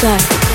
Dark.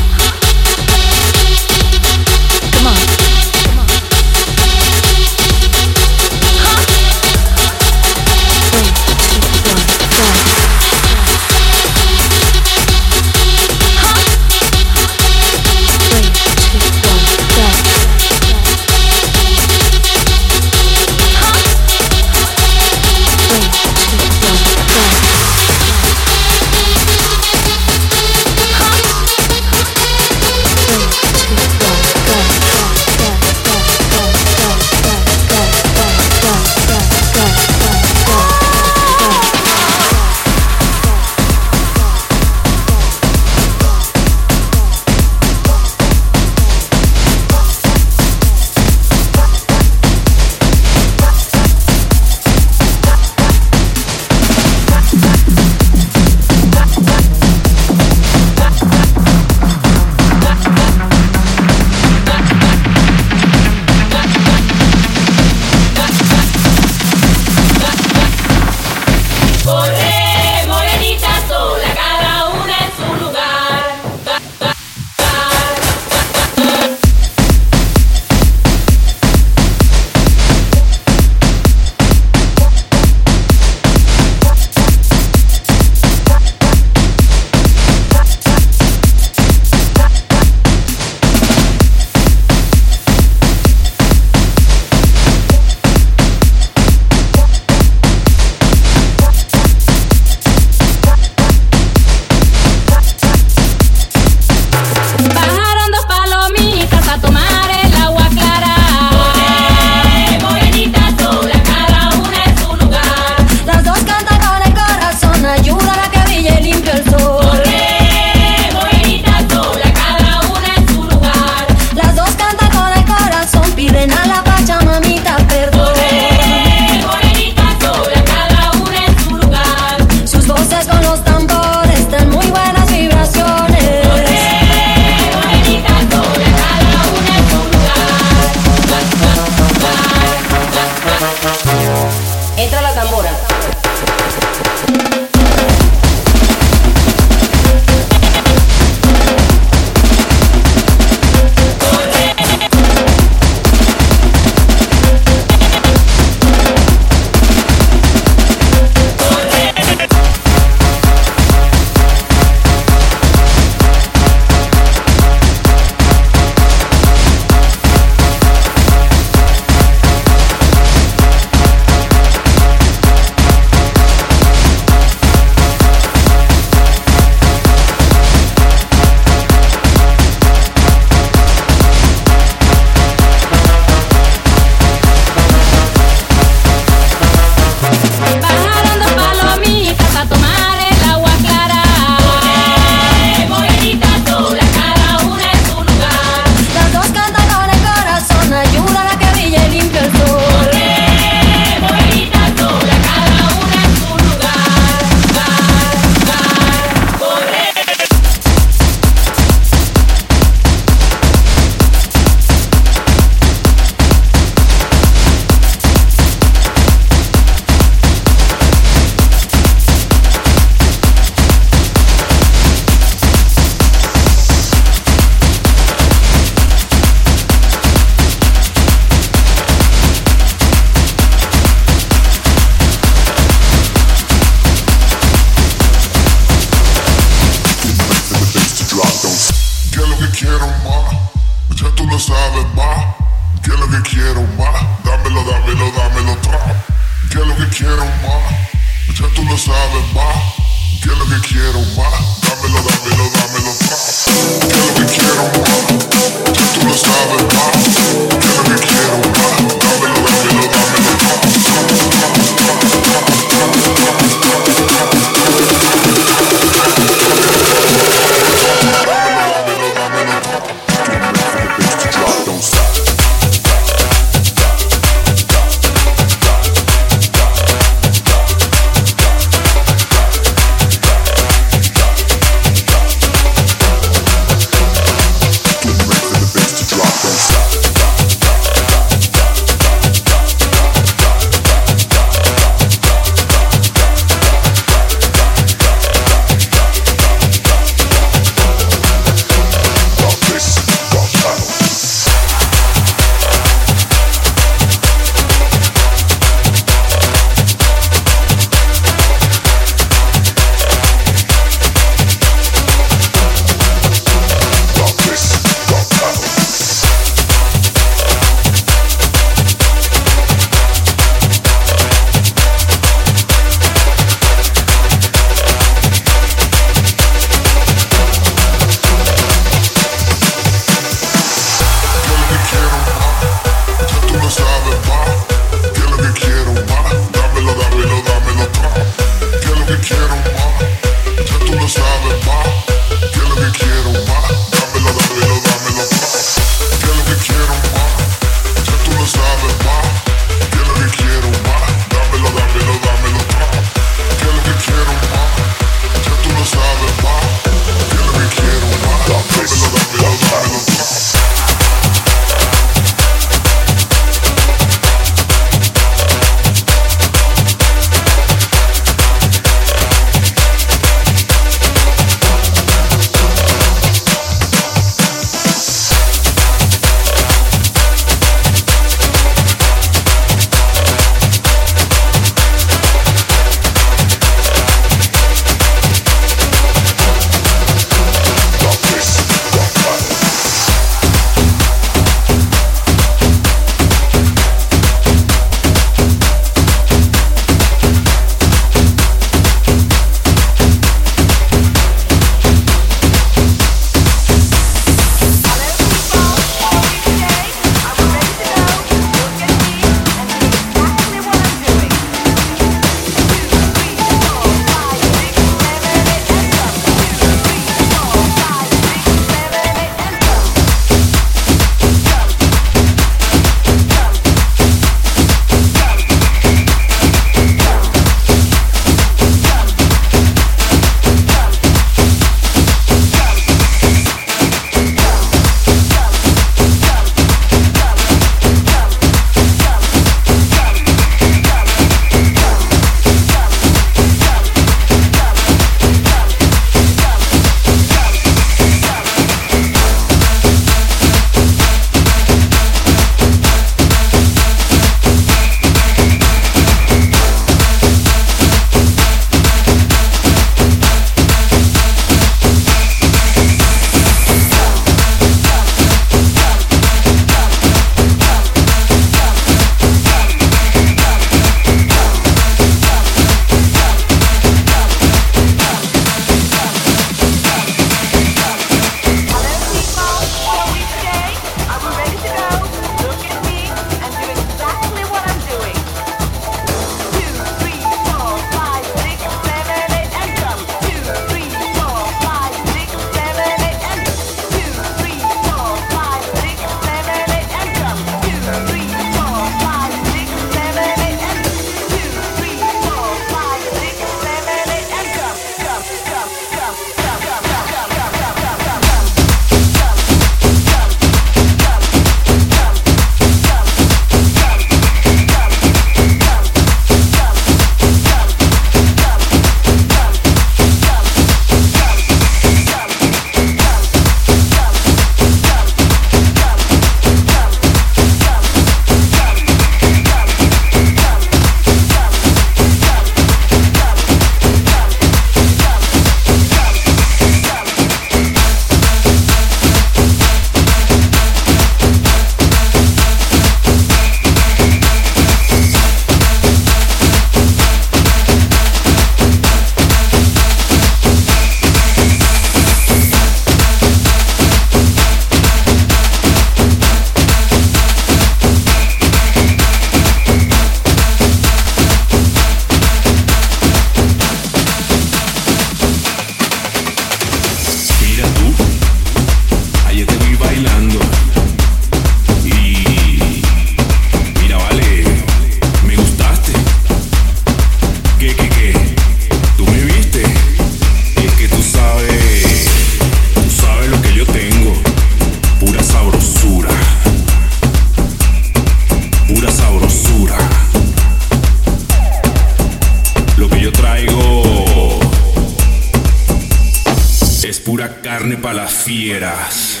Pura carne para las fieras.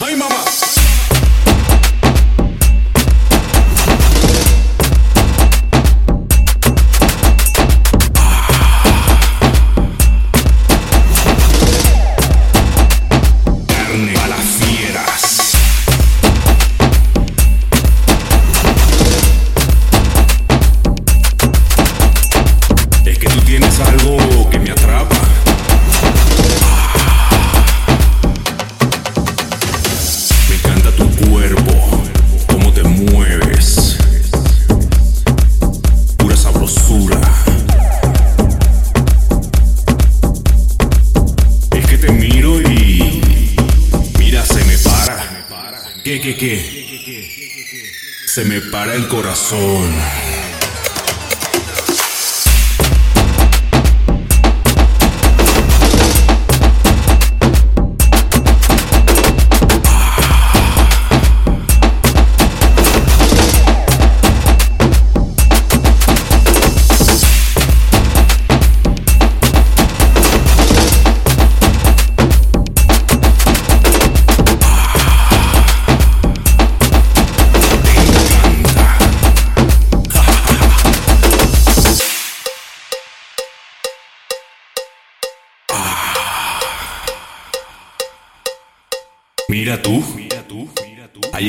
¡Ay, mamá! Se me para el corazón.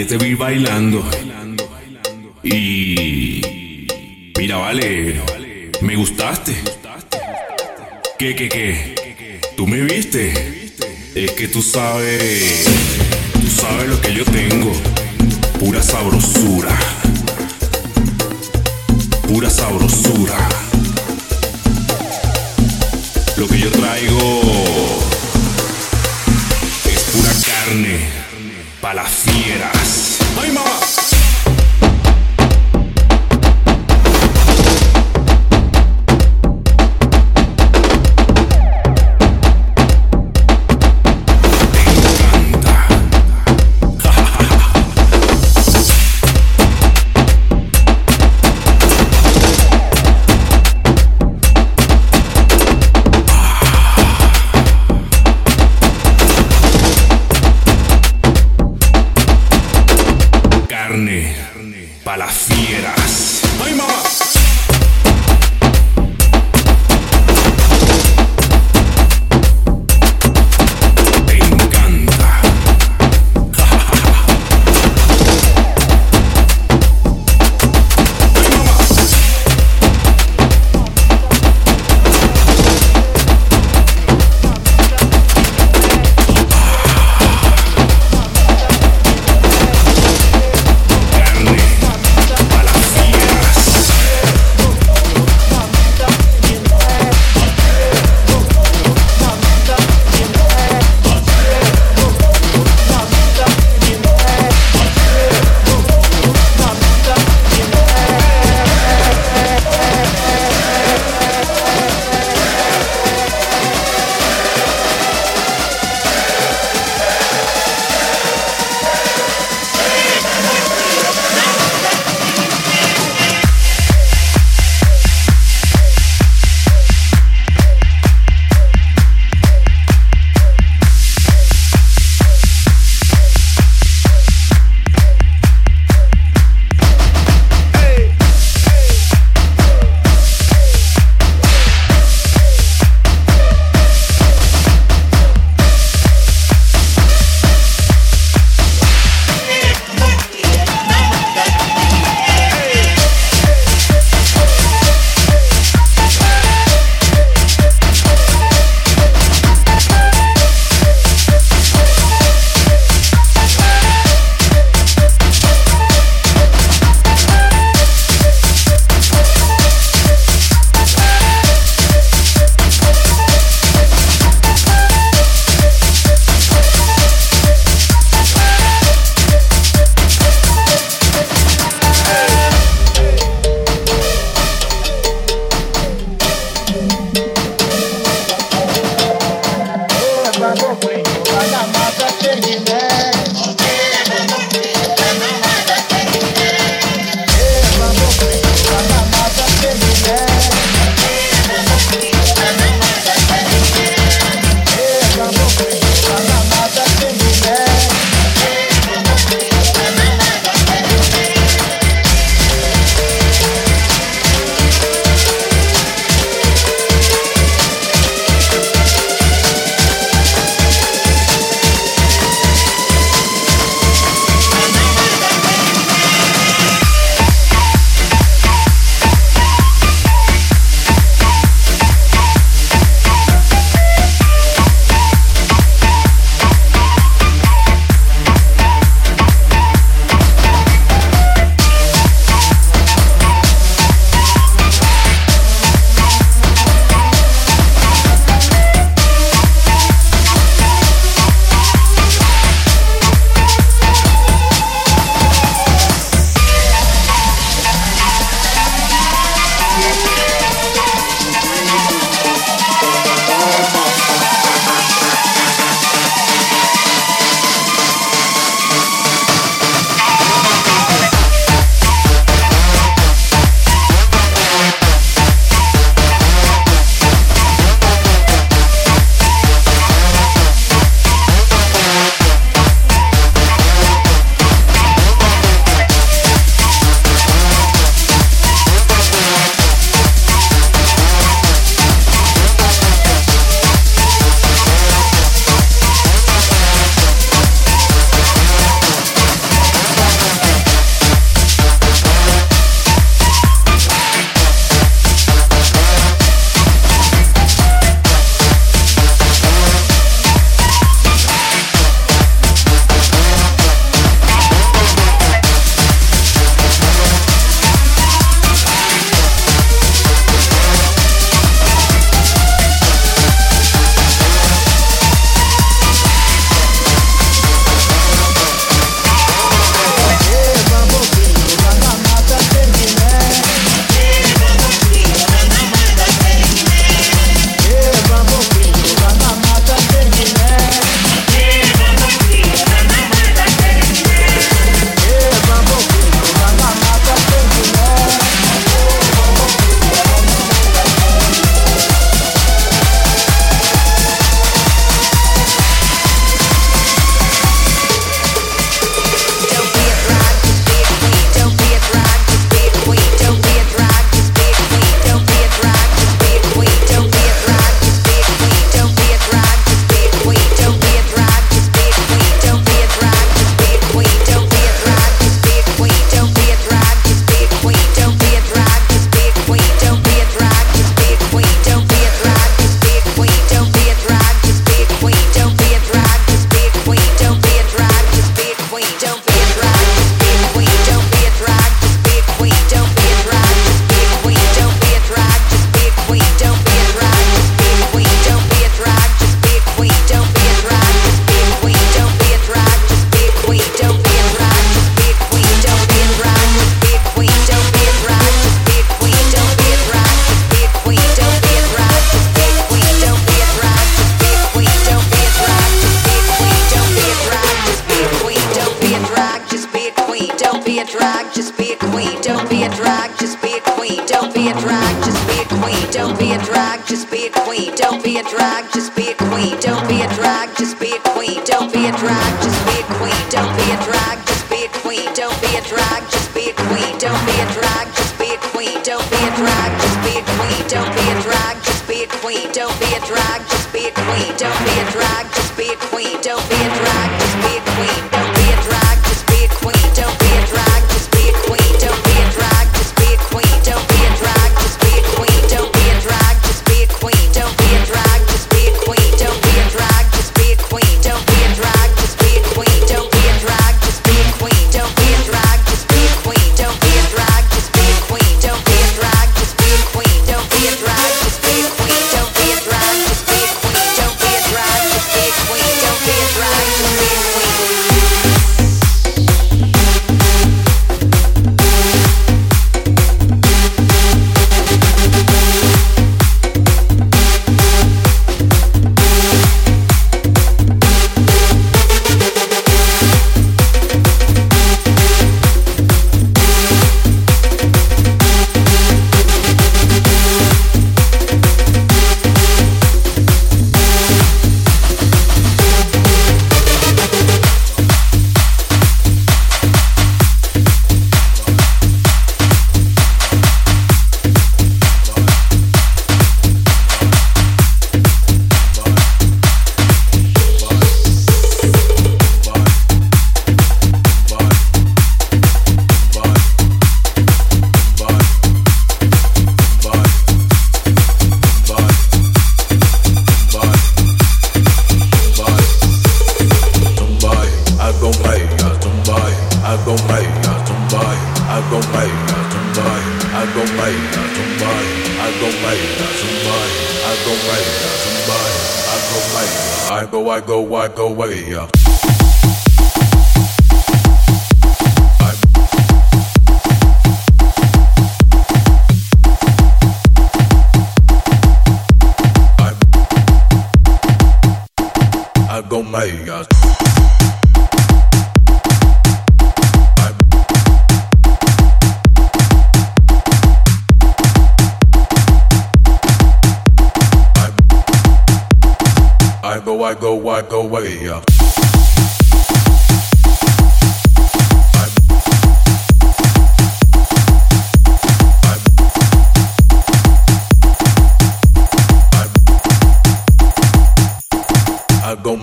Te vi bailando y mira vale, me gustaste. ¿Qué, qué, qué? ¿Tú me viste? Es que tú sabes, tú sabes lo que yo tengo, pura sabrosura, pura sabrosura. Lo que yo traigo es pura carne para.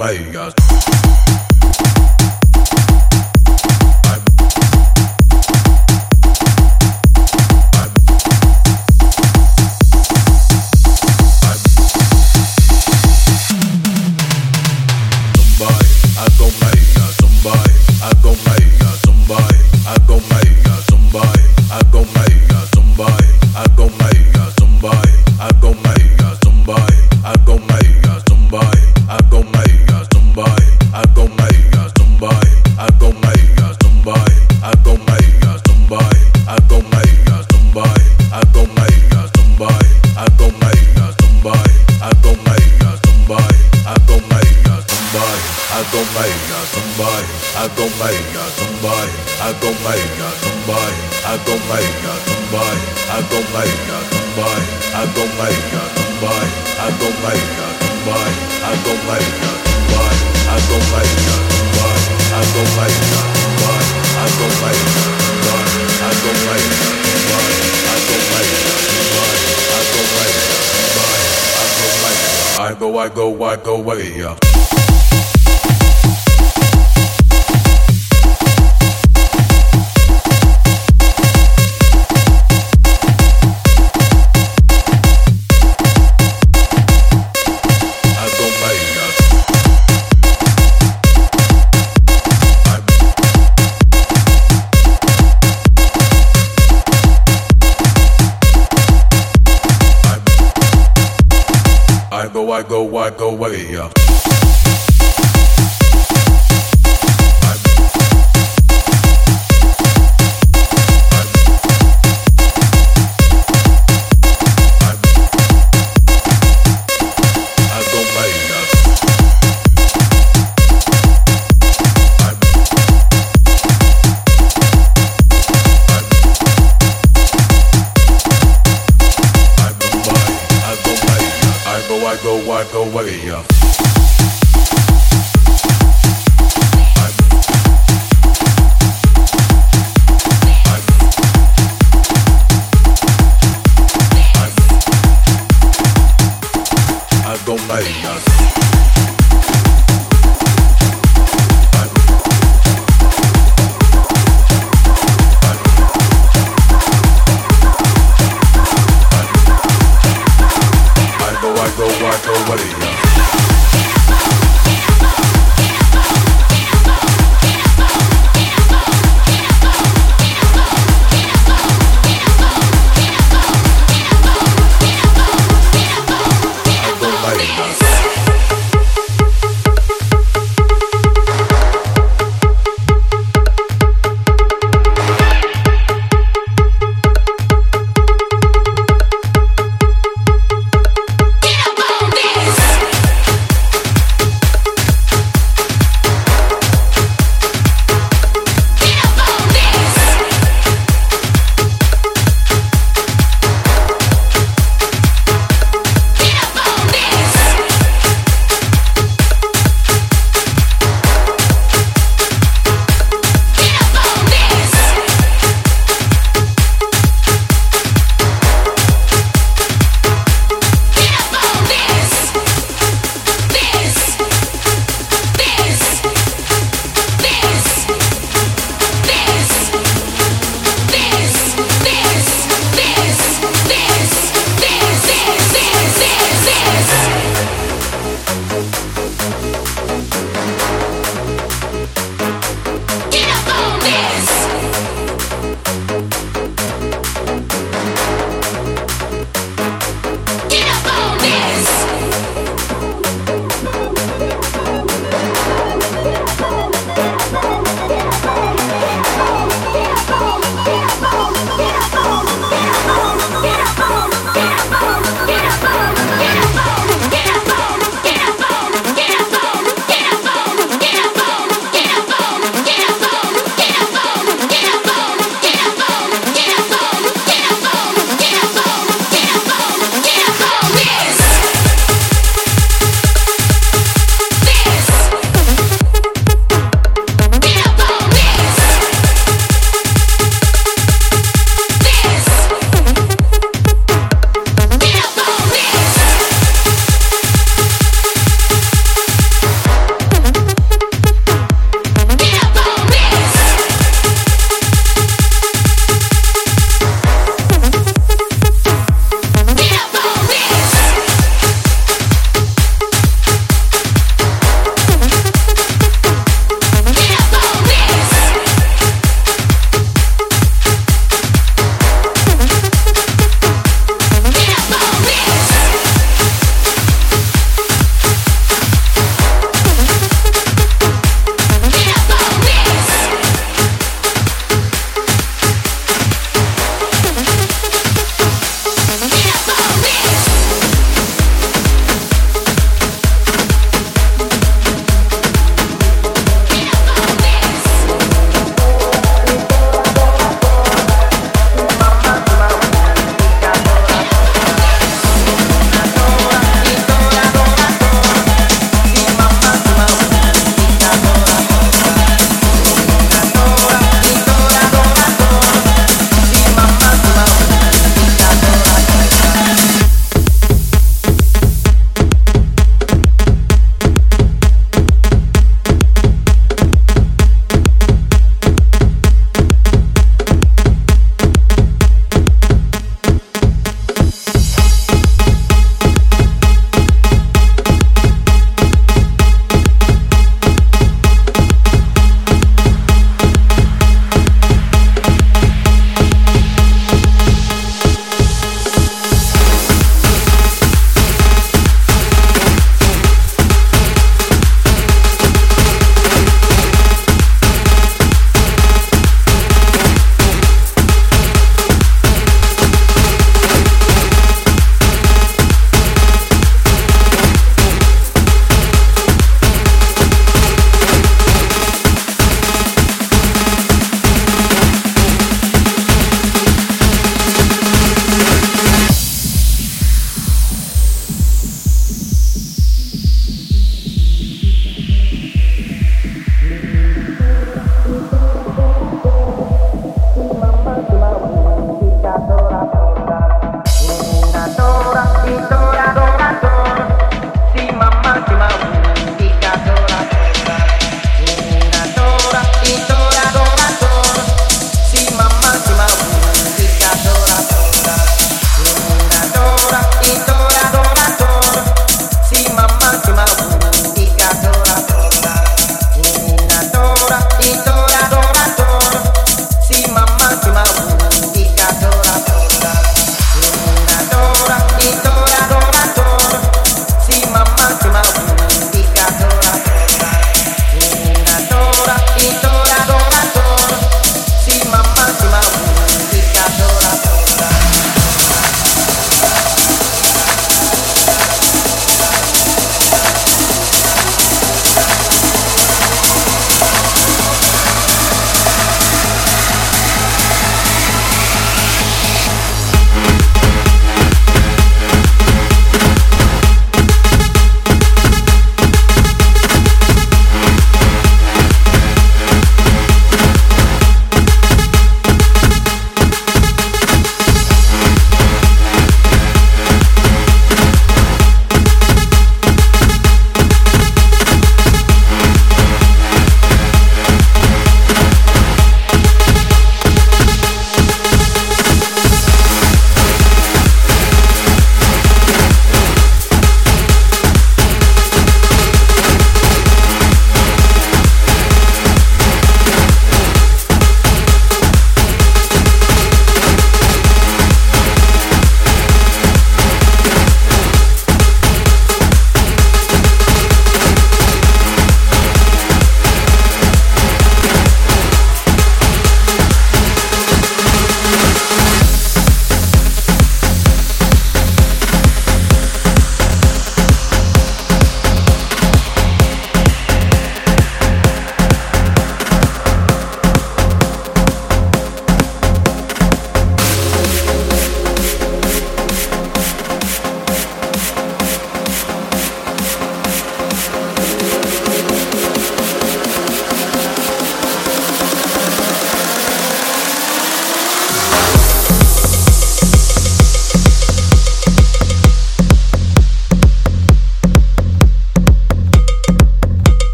Omega.